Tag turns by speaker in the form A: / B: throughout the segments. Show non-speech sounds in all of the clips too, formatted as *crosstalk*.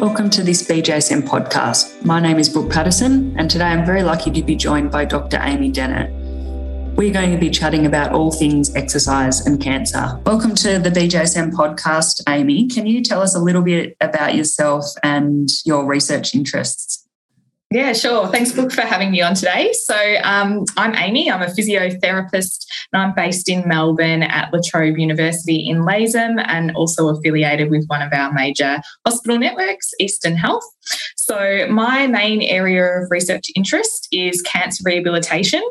A: Welcome to this BJSM podcast. My name is Brooke Patterson, and today I'm very lucky to be joined by Dr. Amy Dennett. We're going to be chatting about all things exercise and cancer. Welcome to the BJSM podcast, Amy. Can you tell us a little bit about yourself and your research interests?
B: Yeah, sure. Thanks, Brooke, for having me on today. So, um, I'm Amy. I'm a physiotherapist and I'm based in Melbourne at La Trobe University in LASEM and also affiliated with one of our major hospital networks, Eastern Health. So, my main area of research interest is cancer rehabilitation.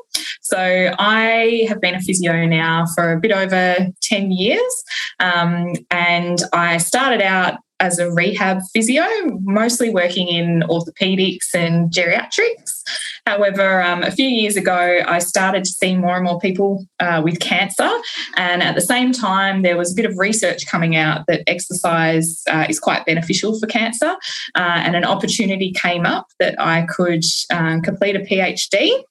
B: So, I have been a physio now for a bit over 10 years. Um, and I started out as a rehab physio, mostly working in orthopedics and geriatrics. However, um, a few years ago, I started to see more and more people uh, with cancer. And at the same time, there was a bit of research coming out that exercise uh, is quite beneficial for cancer. Uh, and an opportunity came up that I could um, complete a PhD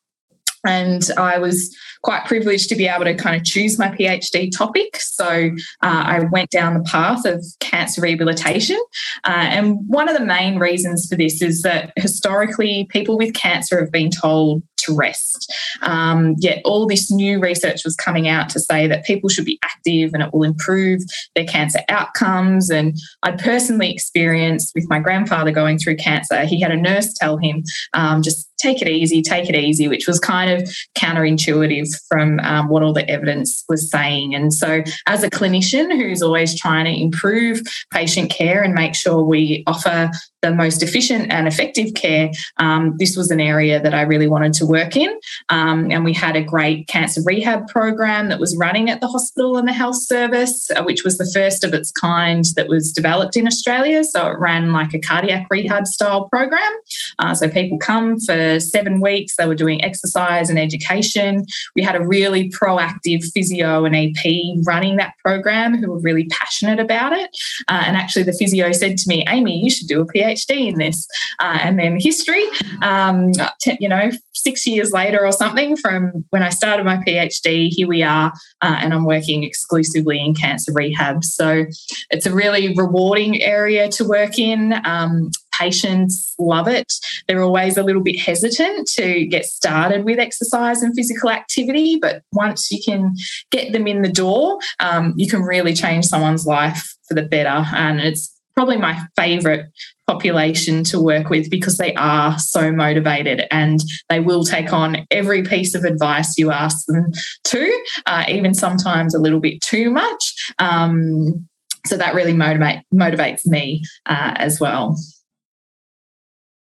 B: and I was quite privileged to be able to kind of choose my PhD topic. So uh, I went down the path of cancer rehabilitation. Uh, and one of the main reasons for this is that historically, people with cancer have been told to rest. Um, yet all this new research was coming out to say that people should be active and it will improve their cancer outcomes. And I'd personally experienced with my grandfather going through cancer, he had a nurse tell him, um, just take it easy, take it easy, which was kind of counterintuitive from um, what all the evidence was saying. And so, as a clinician who's always trying to improve patient care and make sure we offer the most efficient and effective care, um, this was an area that I really wanted to work in. Um, and we had a great cancer rehab program that was running at the hospital and the health service, uh, which was the first of its kind that was developed in Australia. So it ran like a cardiac rehab style program. Uh, so people come for seven weeks, they were doing exercise and education. We had a really proactive physio and EP running that program who were really passionate about it. Uh, and actually, the physio said to me, Amy, you should do a PhD in this. Uh, and then history, um, you know, six years later or something from when I started my PhD, here we are, uh, and I'm working exclusively in cancer rehab. So it's a really rewarding area to work in. Um, patients love it. They're always a little bit hesitant to get started with exercise and physical activity, but once you can get them in the door, um, you can really change someone's life for the better. And it's probably my favorite population to work with because they are so motivated and they will take on every piece of advice you ask them to, uh, even sometimes a little bit too much. Um, so that really motivate, motivates me uh, as well.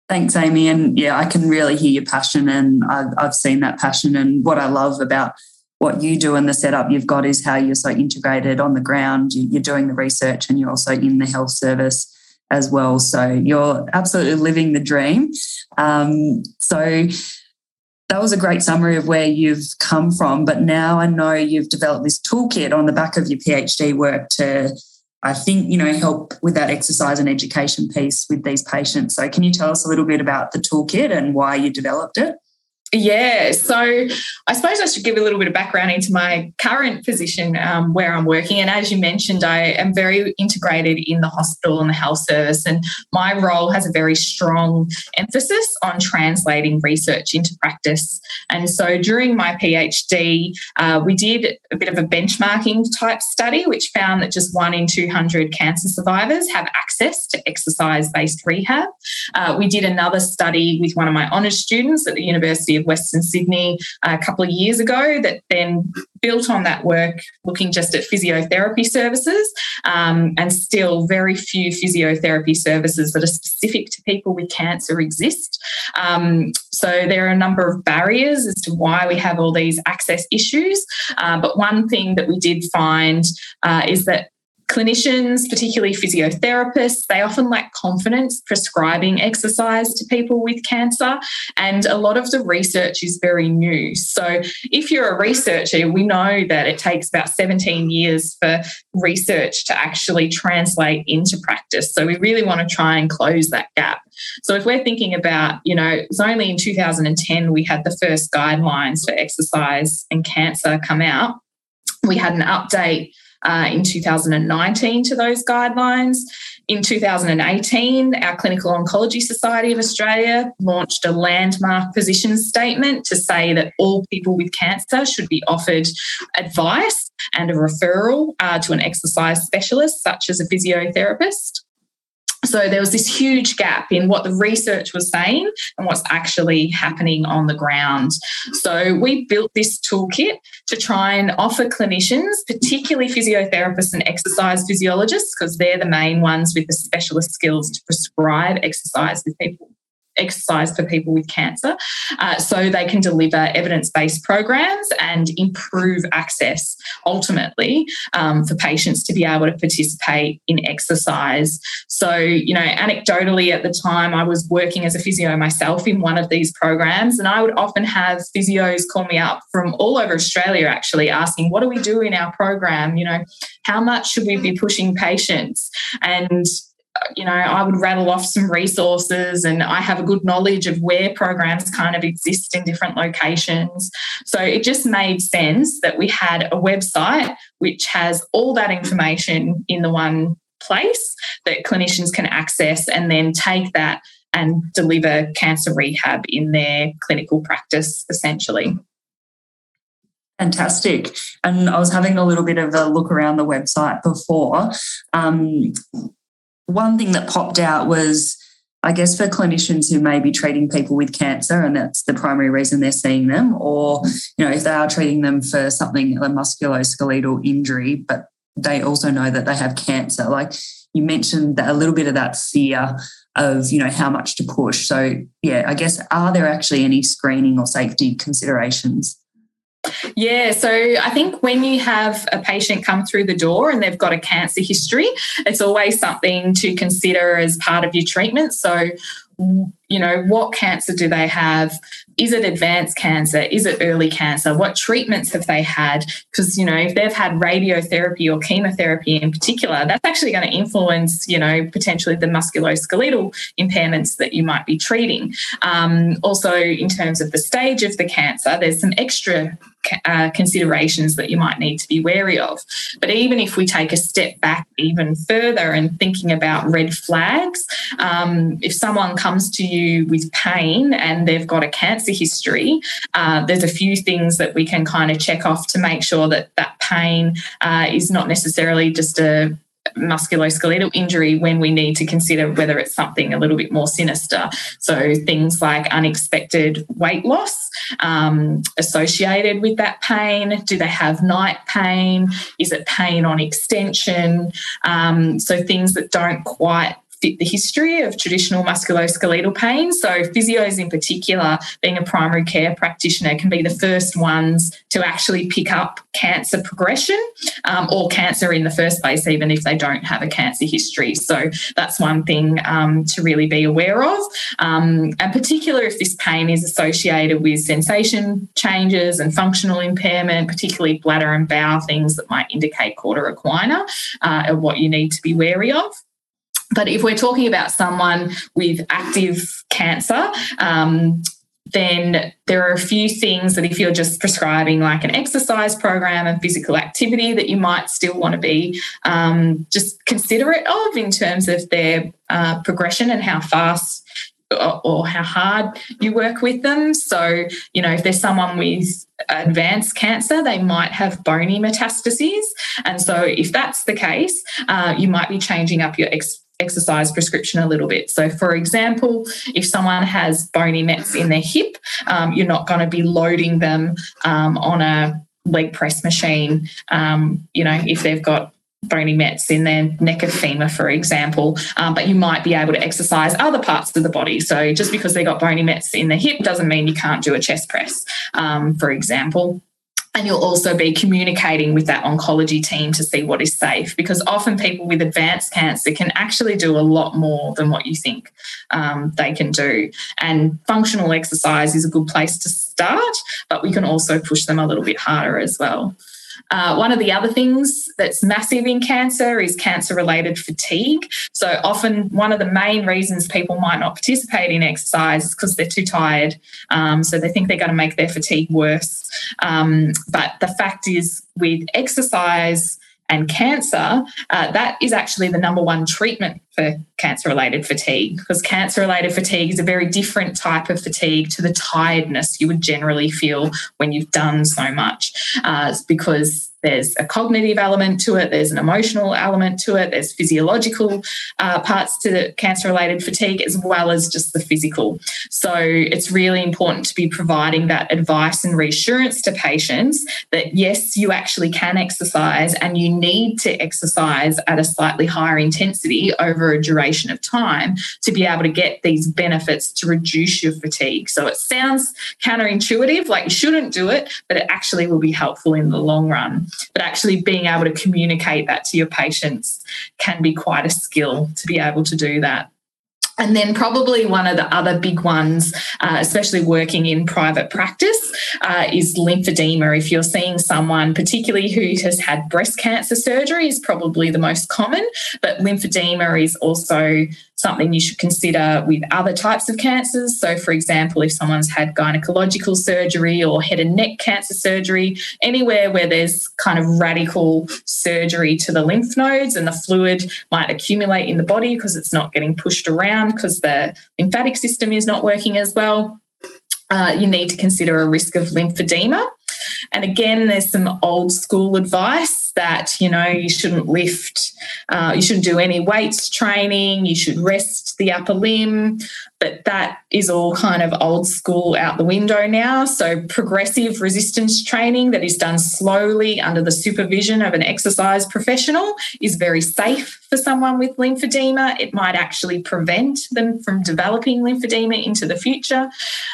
A: Thanks, Amy. And yeah, I can really hear your passion, and I've, I've seen that passion. And what I love about what you do and the setup you've got is how you're so integrated on the ground. You're doing the research and you're also in the health service as well. So you're absolutely living the dream. Um, so that was a great summary of where you've come from. But now I know you've developed this toolkit on the back of your PhD work to, I think, you know, help with that exercise and education piece with these patients. So can you tell us a little bit about the toolkit and why you developed it?
B: Yeah, so I suppose I should give a little bit of background into my current position um, where I'm working. And as you mentioned, I am very integrated in the hospital and the health service, and my role has a very strong emphasis on translating research into practice. And so during my PhD, uh, we did a bit of a benchmarking type study, which found that just one in 200 cancer survivors have access to exercise based rehab. Uh, we did another study with one of my honours students at the University of Western Sydney a couple of years ago that then built on that work, looking just at physiotherapy services, um, and still very few physiotherapy services that are specific to people with cancer exist. Um, so there are a number of barriers as to why we have all these access issues. Uh, but one thing that we did find uh, is that Clinicians, particularly physiotherapists, they often lack confidence prescribing exercise to people with cancer. And a lot of the research is very new. So, if you're a researcher, we know that it takes about 17 years for research to actually translate into practice. So, we really want to try and close that gap. So, if we're thinking about, you know, it's only in 2010 we had the first guidelines for exercise and cancer come out. We had an update uh, in 2019 to those guidelines. In 2018, our Clinical Oncology Society of Australia launched a landmark position statement to say that all people with cancer should be offered advice and a referral uh, to an exercise specialist, such as a physiotherapist. So there was this huge gap in what the research was saying and what's actually happening on the ground. So we built this toolkit to try and offer clinicians, particularly physiotherapists and exercise physiologists, because they're the main ones with the specialist skills to prescribe exercise with people exercise for people with cancer uh, so they can deliver evidence based programs and improve access ultimately um, for patients to be able to participate in exercise. So, you know, anecdotally at the time, I was working as a physio myself in one of these programs, and I would often have physios call me up from all over Australia actually asking, What do we do in our program? You know, how much should we be pushing patients? And you know, I would rattle off some resources and I have a good knowledge of where programs kind of exist in different locations. So it just made sense that we had a website which has all that information in the one place that clinicians can access and then take that and deliver cancer rehab in their clinical practice essentially.
A: Fantastic. And I was having a little bit of a look around the website before. Um, one thing that popped out was I guess for clinicians who may be treating people with cancer and that's the primary reason they're seeing them, or you know, if they are treating them for something a musculoskeletal injury, but they also know that they have cancer. Like you mentioned that a little bit of that fear of you know how much to push. So yeah, I guess are there actually any screening or safety considerations?
B: Yeah, so I think when you have a patient come through the door and they've got a cancer history, it's always something to consider as part of your treatment. So, you know, what cancer do they have? Is it advanced cancer? Is it early cancer? What treatments have they had? Because, you know, if they've had radiotherapy or chemotherapy in particular, that's actually going to influence, you know, potentially the musculoskeletal impairments that you might be treating. Um, also, in terms of the stage of the cancer, there's some extra uh, considerations that you might need to be wary of. But even if we take a step back even further and thinking about red flags, um, if someone comes to you with pain and they've got a cancer history, uh, there's a few things that we can kind of check off to make sure that that pain uh, is not necessarily just a musculoskeletal injury when we need to consider whether it's something a little bit more sinister. So things like unexpected weight loss um, associated with that pain. Do they have night pain? Is it pain on extension? Um, so things that don't quite fit the history of traditional musculoskeletal pain. So, physios in particular, being a primary care practitioner, can be the first ones to actually pick up cancer progression um, or cancer in the first place, even if they don't have a cancer history. So, that's one thing um, to really be aware of. Um, and particular if this pain is associated with sensation changes and functional impairment, particularly bladder and bowel things that might indicate cauda equina, uh, are what you need to be wary of. But if we're talking about someone with active cancer, um, then there are a few things that if you're just prescribing like an exercise program and physical activity that you might still want to be um, just considerate of in terms of their uh, progression and how fast or, how hard you work with them. So, you know, if there's someone with advanced cancer, they might have bony metastases. And so, if that's the case, uh, you might be changing up your ex- exercise prescription a little bit. So, for example, if someone has bony mets in their hip, um, you're not going to be loading them um, on a leg press machine. Um, you know, if they've got bony mets in their neck of femur, for example, um, but you might be able to exercise other parts of the body. So, just because they got bony mets in the hip doesn't mean you can't do a chest press, um, for example. And you'll also be communicating with that oncology team to see what is safe because often people with advanced cancer can actually do a lot more than what you think um, they can do. And functional exercise is a good place to start, but we can also push them a little bit harder as well. Uh, one of the other things that's massive in cancer is cancer related fatigue. So, often one of the main reasons people might not participate in exercise is because they're too tired. Um, so, they think they're going to make their fatigue worse. Um, but the fact is, with exercise, and cancer, uh, that is actually the number one treatment for cancer related fatigue because cancer related fatigue is a very different type of fatigue to the tiredness you would generally feel when you've done so much. Uh, because there's a cognitive element to it, there's an emotional element to it, there's physiological uh, parts to the cancer related fatigue, as well as just the physical. So it's really important to be providing that advice and reassurance to patients that yes, you actually can exercise and you need to exercise at a slightly higher intensity over a duration of time to be able to get these benefits to reduce your fatigue. So it sounds counterintuitive, like you shouldn't do it, but it actually will be helpful in the long run. But actually being able to communicate that to your patients can be quite a skill to be able to do that. And then, probably one of the other big ones, uh, especially working in private practice, uh, is lymphedema. If you're seeing someone, particularly who has had breast cancer surgery, is probably the most common, but lymphedema is also something you should consider with other types of cancers. So, for example, if someone's had gynecological surgery or head and neck cancer surgery, anywhere where there's kind of radical surgery to the lymph nodes and the fluid might accumulate in the body because it's not getting pushed around because the lymphatic system is not working as well. Uh, you need to consider a risk of lymphedema. And again, there's some old school advice that, you know, you shouldn't lift, uh, you shouldn't do any weights training, you should rest the upper limb. But that is all kind of old school out the window now. So, progressive resistance training that is done slowly under the supervision of an exercise professional is very safe for someone with lymphedema. It might actually prevent them from developing lymphedema into the future.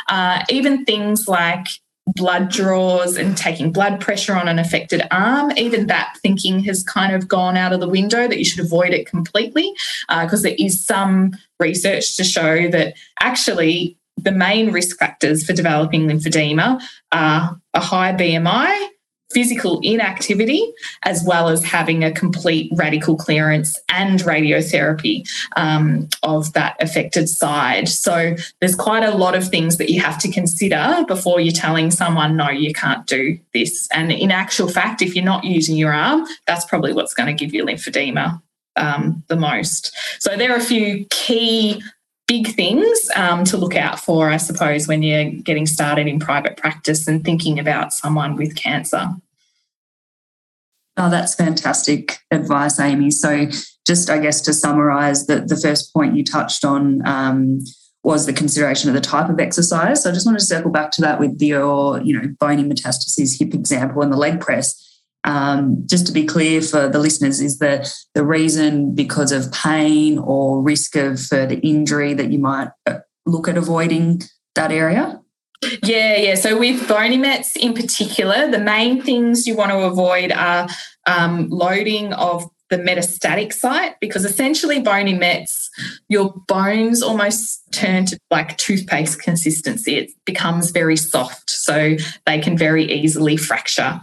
B: Uh, even things like blood draws and taking blood pressure on an affected arm, even that thinking has kind of gone out of the window that you should avoid it completely because uh, there is some research to show that actually the main risk factors for developing lymphedema are a high BMI, physical inactivity, as well as having a complete radical clearance and radiotherapy um, of that affected side. So there's quite a lot of things that you have to consider before you're telling someone, no, you can't do this. And in actual fact, if you're not using your arm, that's probably what's going to give you lymphedema um, the most. So there are a few key big things um, to look out for, I suppose, when you're getting started in private practice and thinking about someone with cancer.
A: Oh, that's fantastic advice, Amy. So, just I guess to summarize, the, the first point you touched on um, was the consideration of the type of exercise. So, I just wanted to circle back to that with your, you know, bony metastases hip example and the leg press. Um, just to be clear for the listeners, is the the reason because of pain or risk of further injury that you might uh, look at avoiding that area?
B: Yeah, yeah. So with bony mets in particular, the main things you want to avoid are um, loading of the metastatic site because essentially bony mets, your bones almost turn to like toothpaste consistency. It becomes very soft, so they can very easily fracture.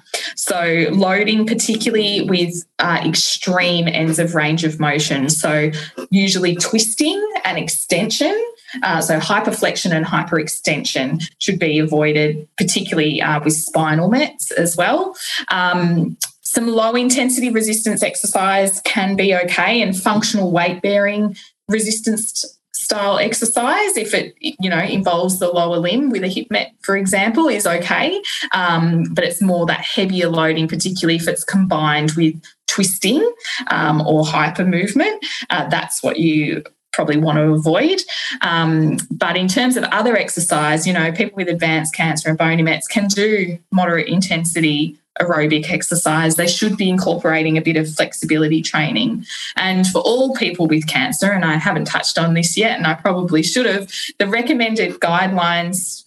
B: So loading, particularly with uh, extreme ends of range of motion, so usually twisting and extension. Uh, so hyperflexion and hyperextension should be avoided, particularly uh, with spinal mets as well. Um, some low intensity resistance exercise can be okay, and functional weight bearing resistance style exercise, if it you know involves the lower limb with a hip met, for example, is okay. Um, but it's more that heavier loading, particularly if it's combined with twisting um, or hyper movement. Uh, that's what you probably want to avoid. Um, but in terms of other exercise, you know, people with advanced cancer and bony mets can do moderate intensity aerobic exercise, they should be incorporating a bit of flexibility training. And for all people with cancer, and I haven't touched on this yet, and I probably should have, the recommended guidelines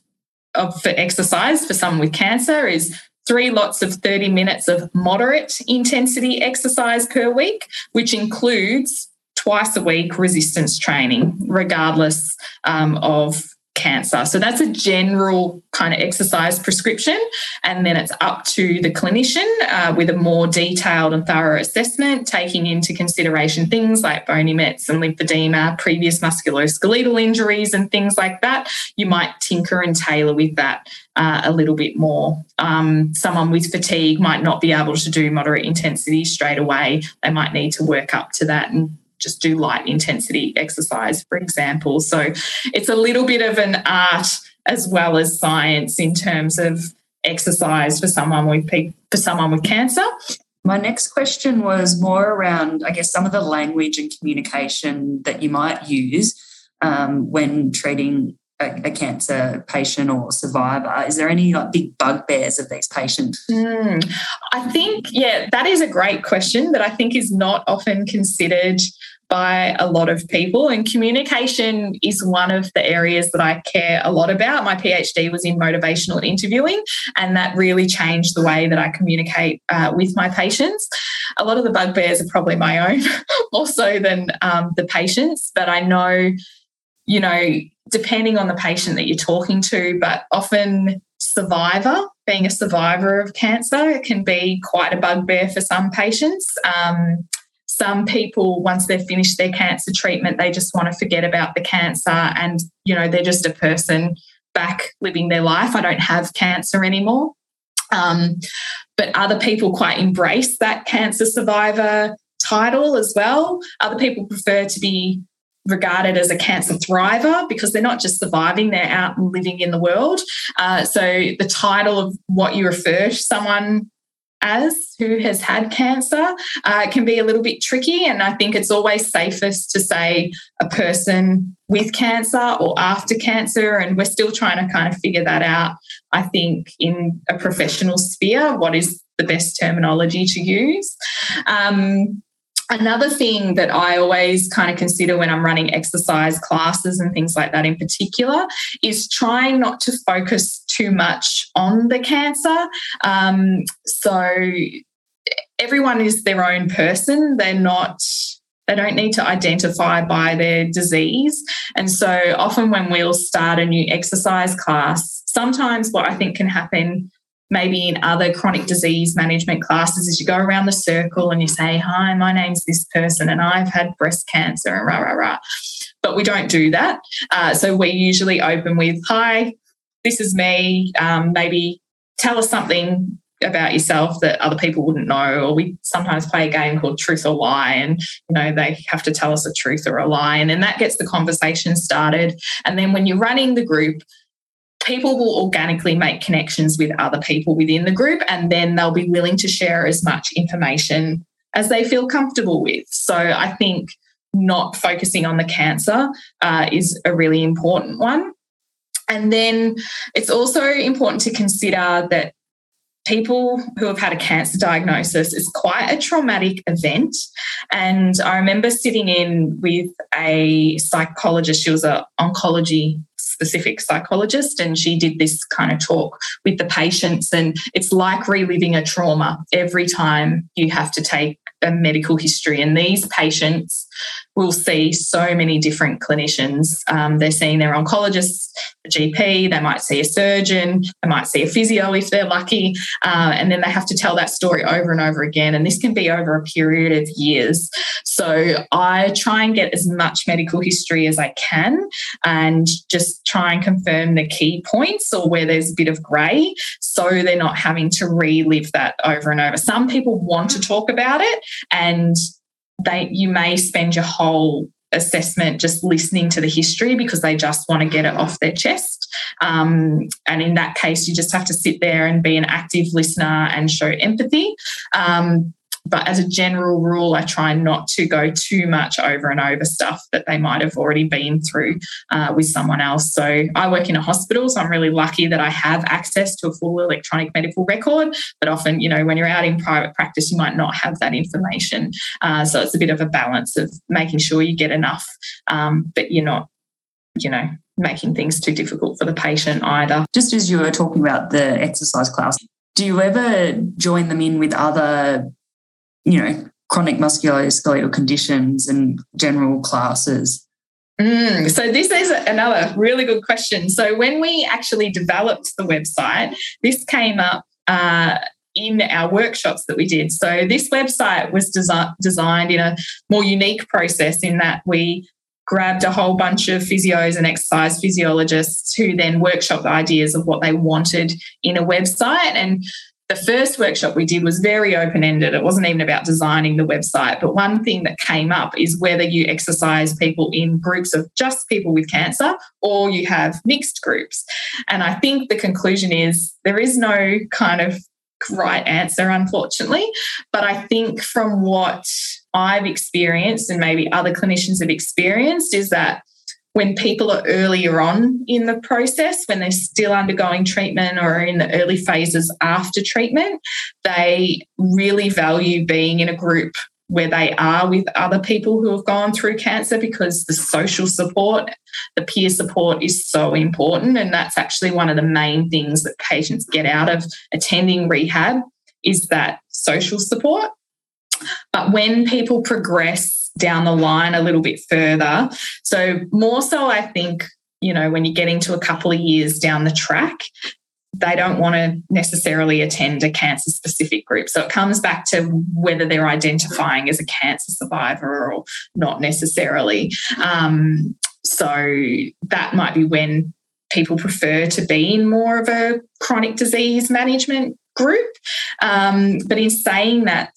B: of, for exercise for someone with cancer is three lots of 30 minutes of moderate intensity exercise per week, which includes twice a week resistance training, regardless um, of cancer. So that's a general kind of exercise prescription. And then it's up to the clinician uh, with a more detailed and thorough assessment, taking into consideration things like bony mets and lymphedema, previous musculoskeletal injuries, and things like that. You might tinker and tailor with that uh, a little bit more. Um, someone with fatigue might not be able to do moderate intensity straight away. They might need to work up to that and just do light intensity exercise, for example. So it's a little bit of an art as well as science in terms of exercise for someone with for someone with cancer.
A: My next question was more around, I guess, some of the language and communication that you might use um, when treating a, a, cancer patient or survivor? Is there any like big bugbears of these patients?
B: Mm, I think, yeah, that is a great question that I think is not often considered by a lot of people. And communication is one of the areas that I care a lot about. My PhD was in motivational interviewing, and that really changed the way that I communicate uh, with my patients. A lot of the bugbears are probably my own *laughs* more so than um, the patients, but I know, you know, depending on the patient that you're talking to, but often survivor, being a survivor of cancer, can be quite a bugbear for some patients. Um, some people, once they've finished their cancer treatment, they just want to forget about the cancer and, you know, they're just a person back living their life. I don't have cancer anymore. Um, but other people quite embrace that cancer survivor title as well. Other people prefer to be regarded as a cancer thriver because they're not just surviving, they're out and living in the world. Uh, so the title of what you refer to someone as who has had cancer uh, can be a little bit tricky. And I think it's always safest to say a person with cancer or after cancer. And we're still trying to kind of figure that out, I think, in a professional sphere, what is the best terminology to use. Um, Another thing that I always kind of consider when I'm running exercise classes and things like that in particular is trying not to focus too much on the cancer. Um, so everyone is their own person. They're not they don't need to identify by their disease. And so often when we'll start a new exercise class, sometimes what I think can happen maybe in other chronic disease management classes is you go around the circle and you say, Hi, my name's this person and I've had breast cancer and rah, rah, rah. But we don't do that. Uh, so we usually open with, Hi, this is me. Um, maybe tell us something about yourself that other people wouldn't know or we sometimes play a game called truth or lie and you know they have to tell us a truth or a lie and then that gets the conversation started and then when you're running the group people will organically make connections with other people within the group and then they'll be willing to share as much information as they feel comfortable with. So I think not focusing on the cancer uh, is a really important one. And then it's also important to consider that people who have had a cancer diagnosis is quite a traumatic event. And I remember sitting in with a psychologist, she was an oncology specific psychologist, and she did this kind of talk with the patients. And it's like reliving a trauma every time you have to take a medical history. And these patients will see so many different clinicians. Um, they're seeing their oncologist, a GP, they might see a surgeon, they might see a physio if they're lucky, uh, and then they have to tell that story over and over again. And this can be over a period of years. So I try and get as much medical history as I can and just try and confirm the key points or where there's a bit of grey so they're not having to relive that over and over. Some people want to talk about it and they you may spend your whole assessment just listening to the history because they just want to get it off their chest. Um, and in that case, you just have to sit there and be an active listener and show empathy. Um, but as a general rule, I try not to go too much over and over stuff that they might have already been through uh, with someone else. So I work in a hospital, so I'm really lucky that I have access to a full electronic medical record. But often, you know, when you're out in private practice, you might not have that information. Uh, so it's a bit of a balance of making sure you get enough, um, but you're not, you know, making things too difficult for the patient either.
A: Just as you were talking about the exercise class, do you ever join them in with other you know, chronic musculoskeletal conditions and general classes?
B: Mm, so this is another really good question. So when we actually developed the website, this came up uh, in our workshops that we did. So this website was desi- designed in a more unique process in that we grabbed a whole bunch of physios and exercise physiologists who then workshopped ideas of what they wanted in a website and the first workshop we did was very open ended. It wasn't even about designing the website. But one thing that came up is whether you exercise people in groups of just people with cancer or you have mixed groups. And I think the conclusion is there is no kind of right answer, unfortunately. But I think from what I've experienced and maybe other clinicians have experienced is that when people are earlier on in the process, when they're still undergoing treatment or in the early phases after treatment, they really value being in a group where they are with other people who have gone through cancer because the social support, the peer support is so important. And that's actually one of the main things that patients get out of attending rehab is that social support. But when people progress down the line a little bit further. So, more so, I think, you know, when you're getting to a couple of years down the track, they don't want to necessarily attend a cancer specific group. So it comes back to whether they're identifying as a cancer survivor or not necessarily. Um, so that might be when people prefer to be in more of a chronic disease management group. Um, but in saying that,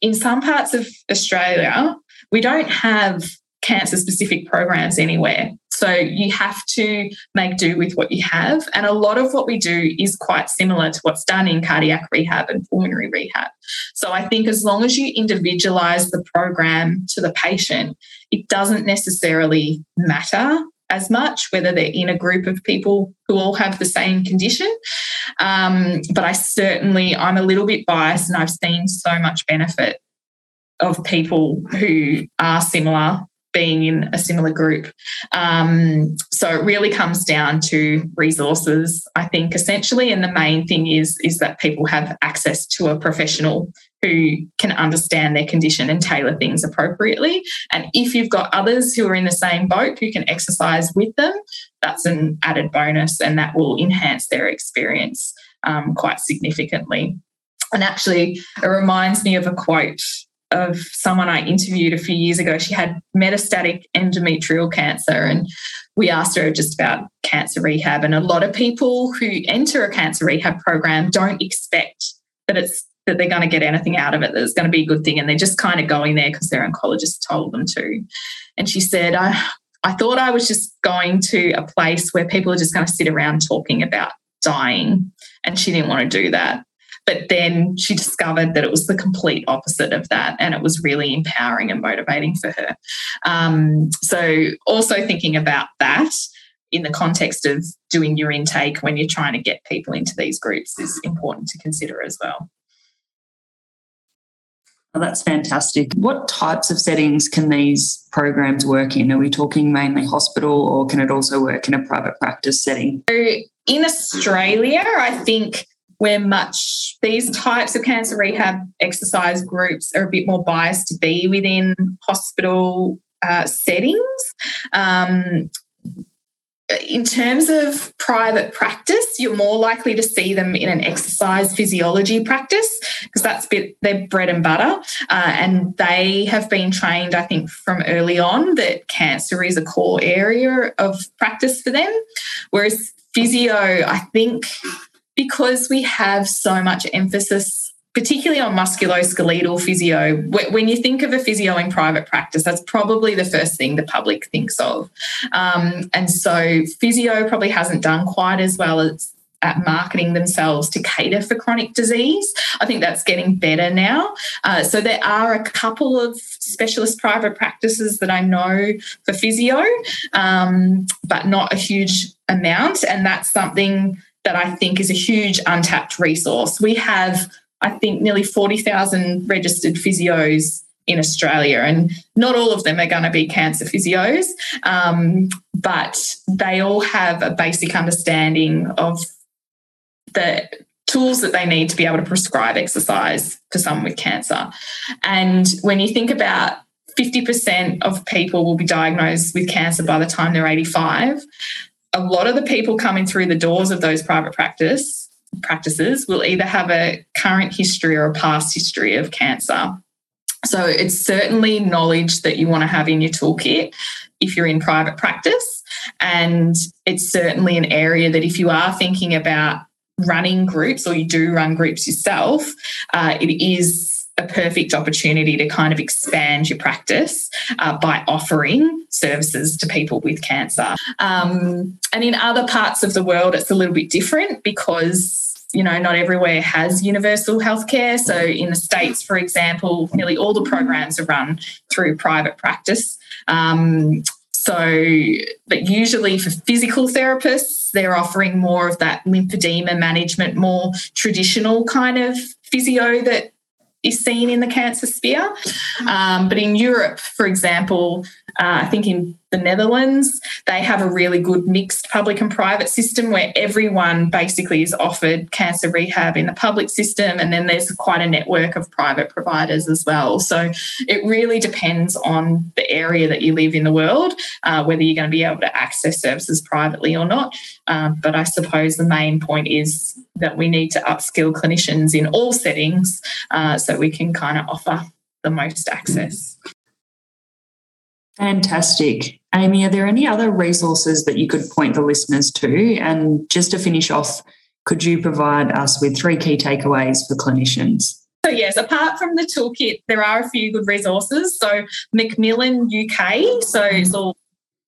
B: in some parts of Australia, we don't have cancer specific programs anywhere. So you have to make do with what you have. And a lot of what we do is quite similar to what's done in cardiac rehab and pulmonary rehab. So I think as long as you individualize the program to the patient, it doesn't necessarily matter as much whether they're in a group of people who all have the same condition. Um, but I certainly, I'm a little bit biased and I've seen so much benefit of people who are similar being in a similar group. Um, so it really comes down to resources, I think, essentially. And the main thing is, is that people have access to a professional who can understand their condition and tailor things appropriately. And if you've got others who are in the same boat who can exercise with them, that's an added bonus and that will enhance their experience um, quite significantly. And actually, it reminds me of a quote of someone I interviewed a few years ago. She had metastatic endometrial cancer, and we asked her just about cancer rehab. And a lot of people who enter a cancer rehab program don't expect that it's that they're going to get anything out of it, that it's going to be a good thing. And they're just kind of going there because their oncologist told them to. And she said, I, I thought I was just going to a place where people are just going to sit around talking about dying. And she didn't want to do that. But then she discovered that it was the complete opposite of that. And it was really empowering and motivating for her. Um, so, also thinking about that in the context of doing your intake when you're trying to get people into these groups is important to consider as well.
A: Oh, that's fantastic. What types of settings can these programs work in? Are we talking mainly hospital or can it also work in a private practice setting?
B: So in Australia, I think we're much these types of cancer rehab exercise groups are a bit more biased to be within hospital uh, settings. Um, in terms of private practice, you're more likely to see them in an exercise physiology practice because that's bit their bread and butter. Uh, and they have been trained, I think, from early on that cancer is a core area of practice for them. Whereas physio, I think, because we have so much emphasis particularly on musculoskeletal physio. When you think of a physio in private practice, that's probably the first thing the public thinks of. Um, and so physio probably hasn't done quite as well as at marketing themselves to cater for chronic disease. I think that's getting better now. Uh, so there are a couple of specialist private practices that I know for physio, um, but not a huge amount. And that's something that I think is a huge untapped resource. We have, I think, nearly 40,000 registered physios in Australia, and not all of them are going to be cancer physios, um, but they all have a basic understanding of the tools that they need to be able to prescribe exercise for someone with cancer. And when you think about 50% of people will be diagnosed with cancer by the time they're 85. A lot of the people coming through the doors of those private practice practices will either have a current history or a past history of cancer. So it's certainly knowledge that you want to have in your toolkit if you're in private practice. And it's certainly an area that if you are thinking about running groups or you do run groups yourself, uh, it is a perfect opportunity to kind of expand your practice uh, by offering services to people with cancer. Um, and in other parts of the world, it's a little bit different because you know, not everywhere has universal healthcare. So, in the States, for example, nearly all the programs are run through private practice. Um, so, but usually for physical therapists, they're offering more of that lymphedema management, more traditional kind of physio that is seen in the cancer sphere. Um, but in Europe, for example, uh, I think in the Netherlands, they have a really good mixed public and private system where everyone basically is offered cancer rehab in the public system. And then there's quite a network of private providers as well. So it really depends on the area that you live in the world, uh, whether you're going to be able to access services privately or not. Um, but I suppose the main point is that we need to upskill clinicians in all settings uh, so we can kind of offer the most access.
A: Fantastic. Amy, are there any other resources that you could point the listeners to? And just to finish off, could you provide us with three key takeaways for clinicians?
B: So, yes, apart from the toolkit, there are a few good resources. So, Macmillan UK, so it's all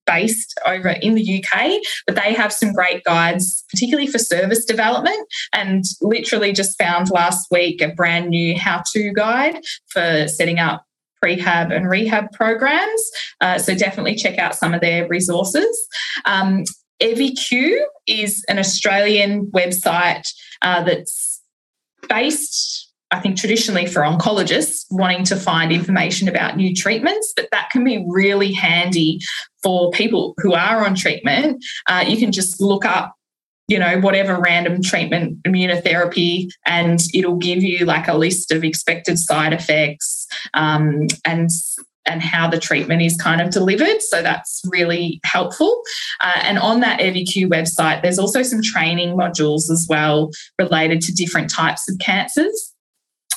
B: based over in the UK, but they have some great guides, particularly for service development. And literally just found last week a brand new how to guide for setting up prehab and rehab programs. Uh, so definitely check out some of their resources. Um, EviQ is an Australian website uh, that's based I think traditionally for oncologists wanting to find information about new treatments, but that can be really handy for people who are on treatment. Uh, you can just look up you know, whatever random treatment, immunotherapy, and it'll give you like a list of expected side effects um, and and how the treatment is kind of delivered. So that's really helpful. Uh, and on that EviQ website, there's also some training modules as well related to different types of cancers.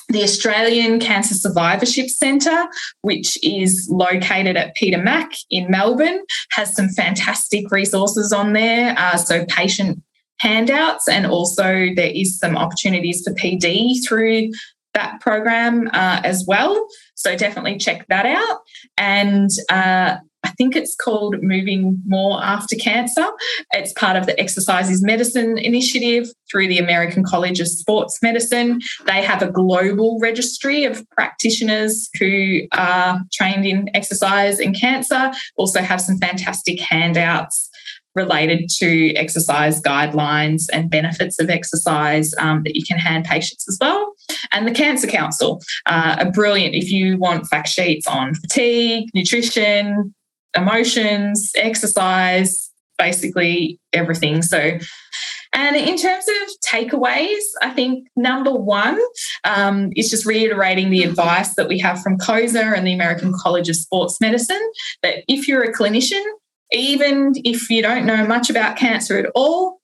B: The Australian Cancer Survivorship Centre, which is located at Peter Mac in Melbourne, has some fantastic resources on there. Uh, so, patient handouts, and also there is some opportunities for PD through that program uh, as well. So definitely check that out. And uh, I think it's called Moving More After Cancer. It's part of the Exercise is Medicine initiative through the American College of Sports Medicine. They have a global registry of practitioners who are trained in exercise and cancer, also have some fantastic handouts related to exercise guidelines and benefits of exercise um, that you can hand patients as well. And the Cancer Council uh, are brilliant if you want fact sheets on fatigue, nutrition, emotions, exercise, basically everything. So, and in terms of takeaways, I think number one um, is just reiterating the advice that we have from COSA and the American College of Sports Medicine that if you're a clinician, even if you don't know much about cancer at all,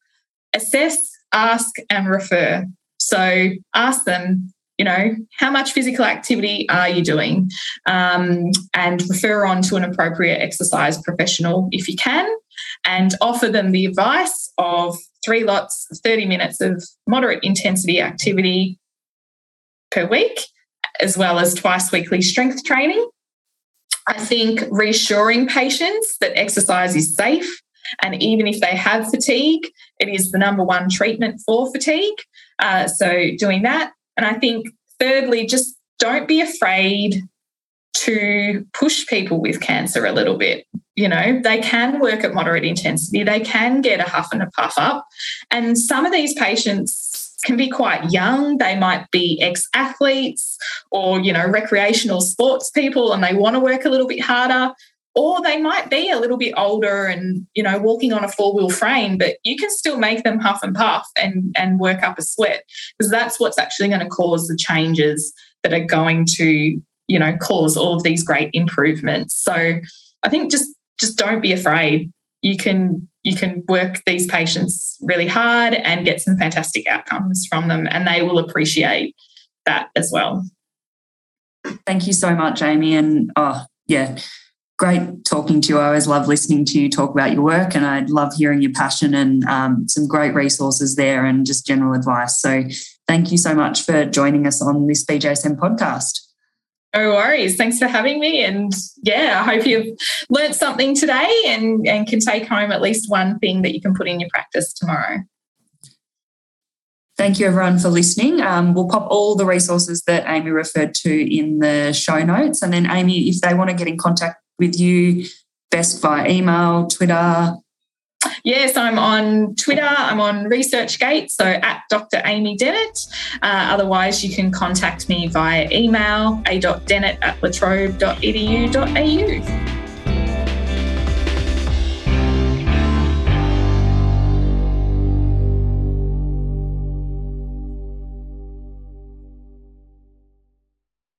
B: assess, ask, and refer. So ask them, you know, how much physical activity are you doing? Um, and refer on to an appropriate exercise professional if you can, and offer them the advice of three lots, 30 minutes of moderate intensity activity per week, as well as twice weekly strength training. I think reassuring patients that exercise is safe. And even if they have fatigue, it is the number one treatment for fatigue. Uh, so, doing that. And I think, thirdly, just don't be afraid to push people with cancer a little bit. You know, they can work at moderate intensity, they can get a huff and a puff up. And some of these patients can be quite young. They might be ex athletes or, you know, recreational sports people and they want to work a little bit harder. Or they might be a little bit older and, you know, walking on a four wheel frame, but you can still make them huff and puff and, and work up a sweat because that's what's actually going to cause the changes that are going to, you know, cause all of these great improvements. So I think just just don't be afraid. You can you can work these patients really hard and get some fantastic outcomes from them, and they will appreciate that as well.
A: Thank you so much, Amy. And oh, yeah, great talking to you. I always love listening to you talk about your work, and I love hearing your passion and um, some great resources there and just general advice. So, thank you so much for joining us on this BJSM podcast.
B: No worries. Thanks for having me. And yeah, I hope you've learnt something today and, and can take home at least one thing that you can put in your practice tomorrow.
A: Thank you, everyone, for listening. Um, we'll pop all the resources that Amy referred to in the show notes. And then, Amy, if they want to get in contact with you, best via email, Twitter,
B: Yes, I'm on Twitter. I'm on ResearchGate, so at Dr. Amy Dennett. Uh, otherwise, you can contact me via email a.dennett at latrobe.edu.au.